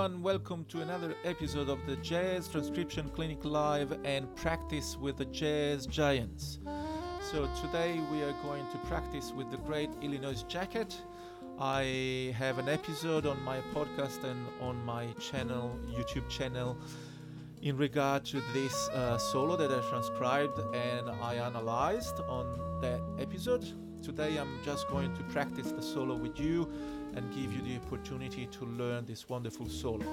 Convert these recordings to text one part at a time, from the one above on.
everyone, welcome to another episode of the Jazz Transcription Clinic Live and Practice with the Jazz Giants. So, today we are going to practice with the great Illinois Jacquet. I have an episode on my podcast and on my channel, YouTube channel, in regard to this uh, solo that I transcribed and I analyzed on that episode. Today I'm just going to practice the solo with you and give you the opportunity to learn this wonderful solo.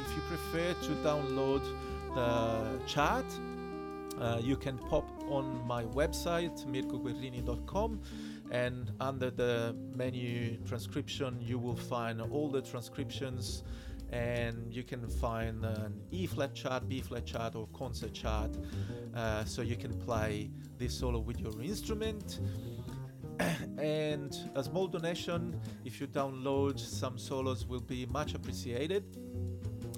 If you prefer to download the chart, uh, you can pop on my website mirkoguerrini.com and under the menu transcription you will find all the transcriptions and you can find an E flat chart, B flat chart, or concert chart uh, so you can play this solo with your instrument and a small donation if you download some solos will be much appreciated.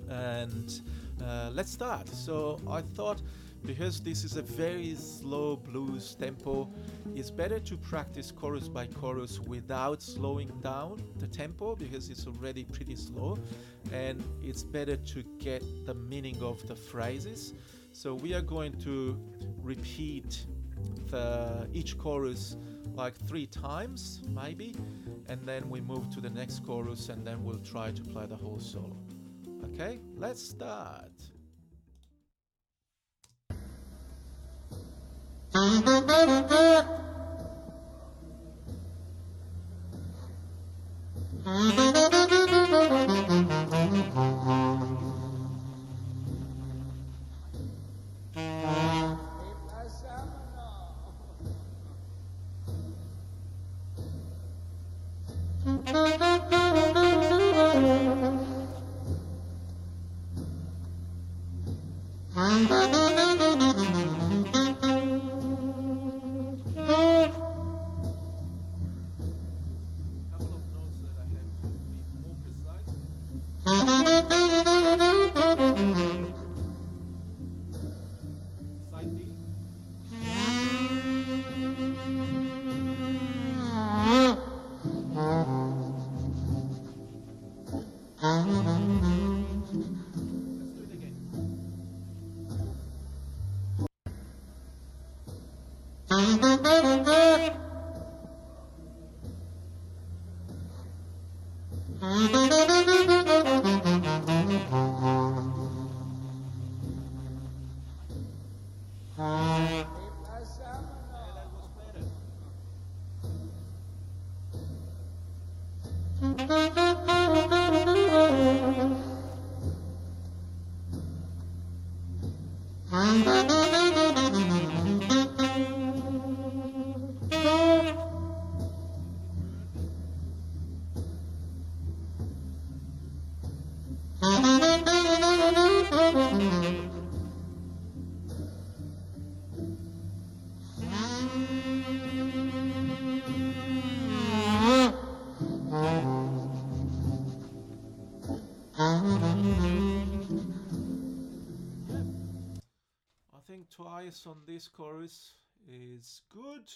And uh, let's start. So i thought because this is a very slow blues tempo it's better to practice chorus by chorus without slowing down the tempo because it's already pretty slow. And it's better to get the meaning of the phrases. So we are going to repeat the, each chorus like three times, maybe, and then we move to the next chorus and then we'll try to play the whole solo. Okay, let's start. Mm-hmm. Precise. I this chorus is good.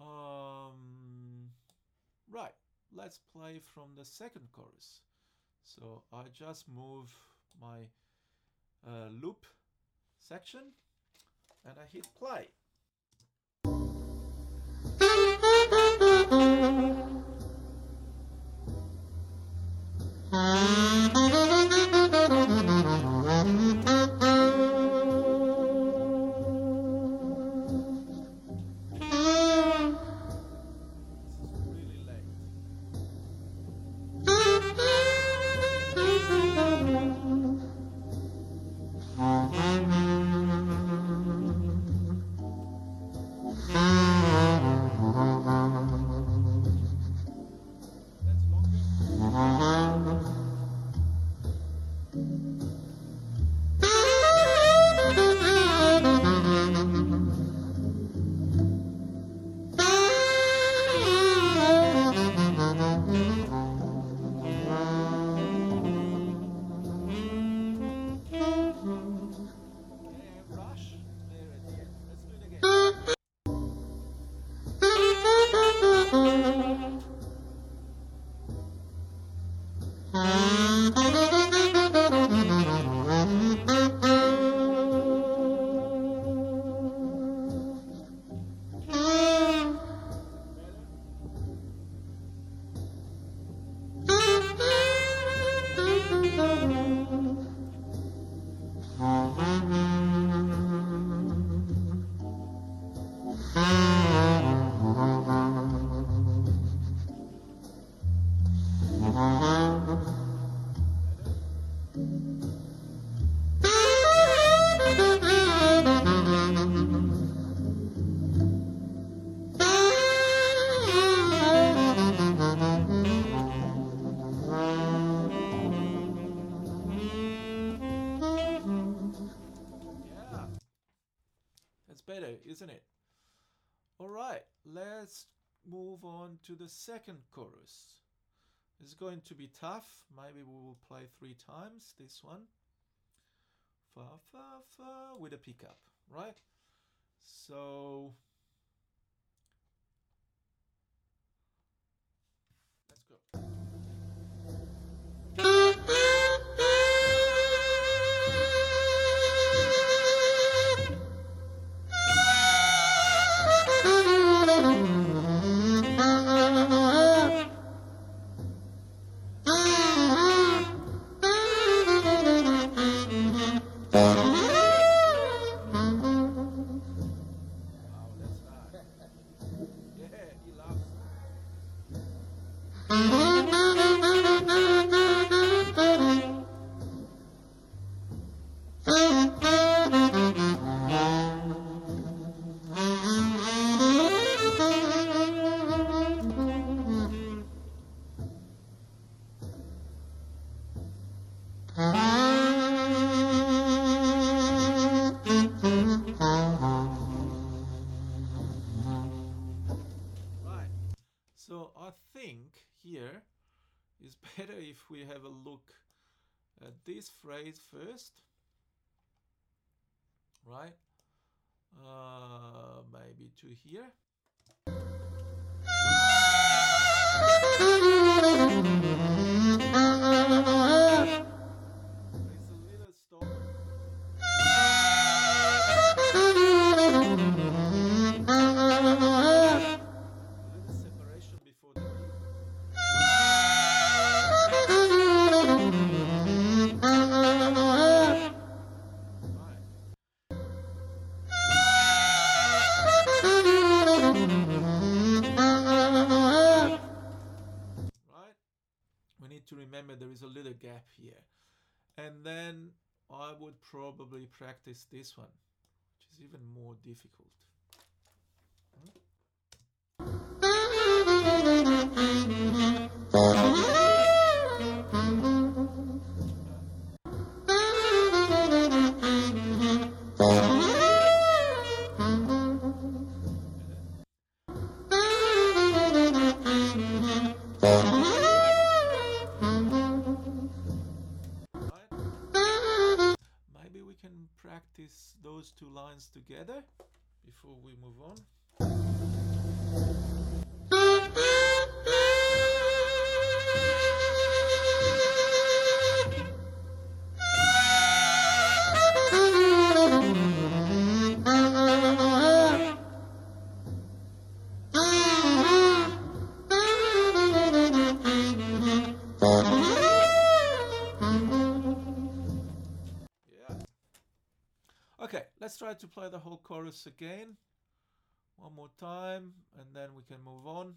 Um, right, let's play from the second chorus. So I just move my uh, loop section and I hit play. Second chorus. It's going to be tough. Maybe we will play three times this one. Fa, fa, fa, with a pickup, right? So here. Let's try to play the whole chorus again. One more time, and then we can move on.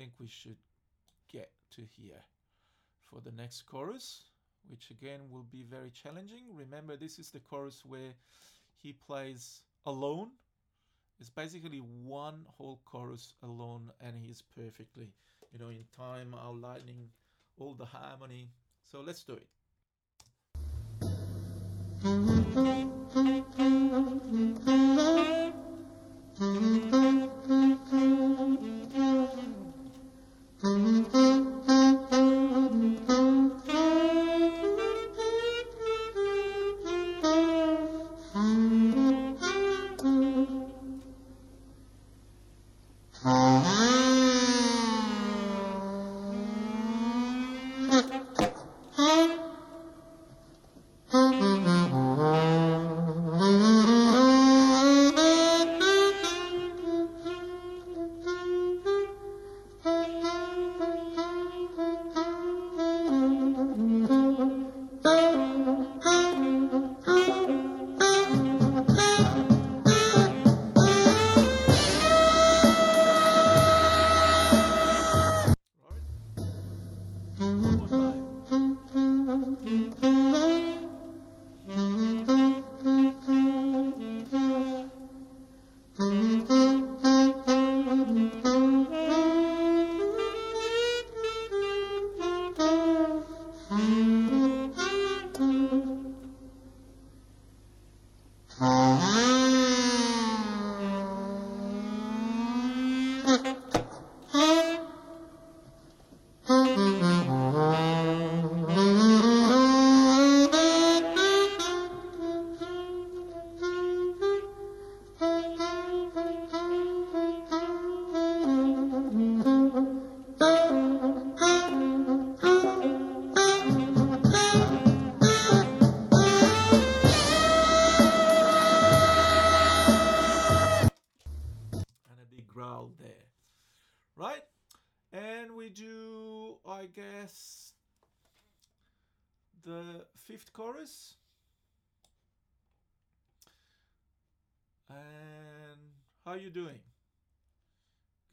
Think we should get to here for the next chorus, which again will be very challenging. Remember, this is the chorus where he plays alone. It's basically one whole chorus alone, and he's perfectly, you know, in time, outlining all the harmony. So let's do it.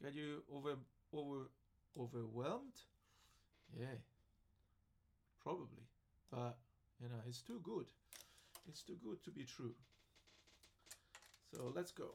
Get you over over overwhelmed? Yeah. Probably. But you know, it's too good. It's too good to be true. So let's go.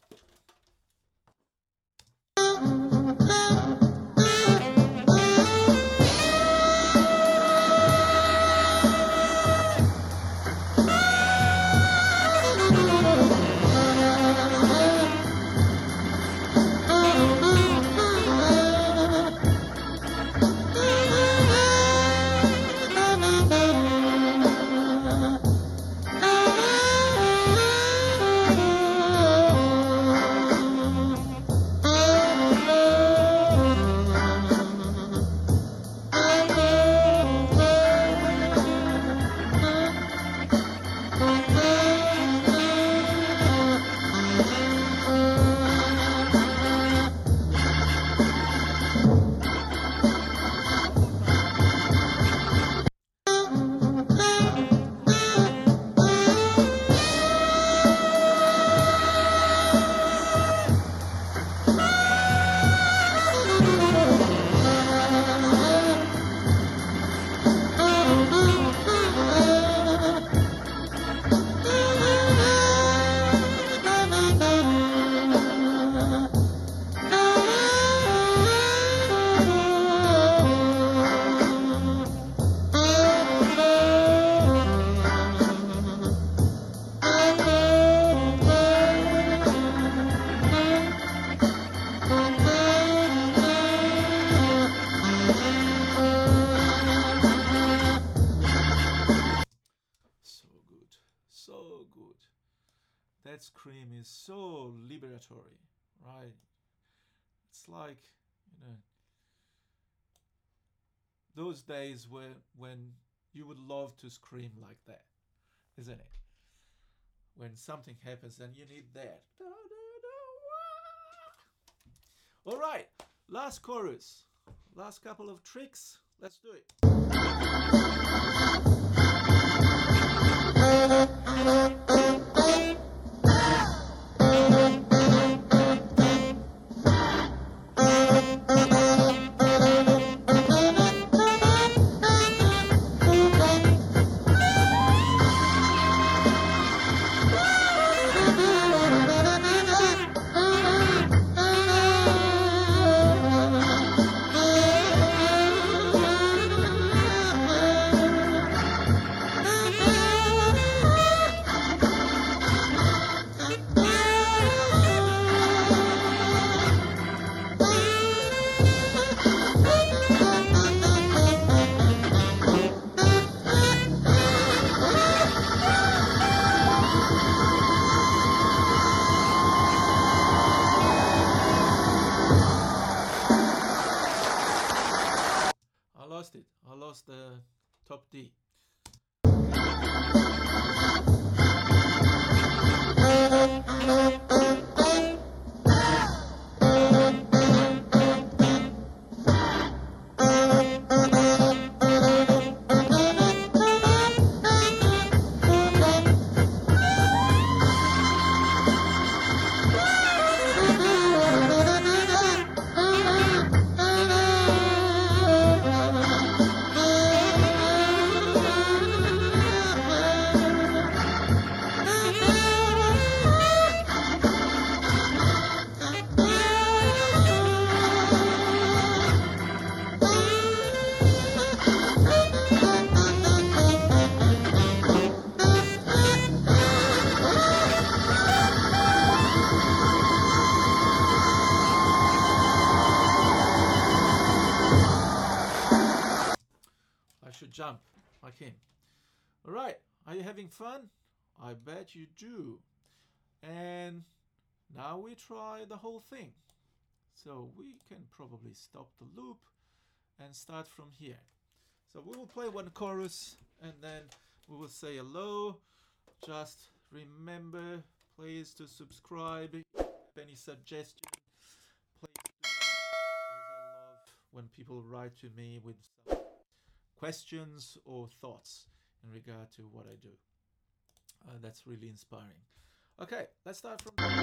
Those days where when you would love to scream like that, isn't it? When something happens and you need that. All right, last chorus. Last couple of tricks. Let's do it. Now we try the whole thing. So we can probably stop the loop and start from here. So we will play one chorus and then we will say hello. Just remember, please, to subscribe. If any suggestion, please do. I love when people write to me with questions or thoughts. in regard to what I do. Uh, that's really inspiring. Okay, let's start from.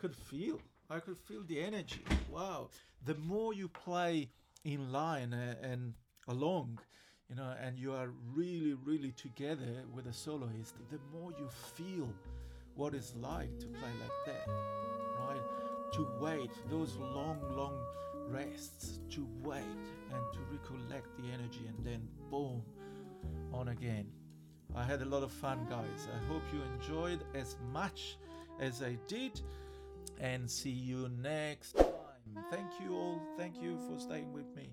could feel. I could feel the energy. Wow. The more you play in line uh, and along, you know, and you are really, really together with a soloist, the more you feel what it's like to play like that, right? To wait those long, long rests, to wait and to recollect the energy, and then boom, on again. I had a lot of fun, guys. I hope you enjoyed as much as I did, and see you next time. Thank you all. Thank you for staying with me.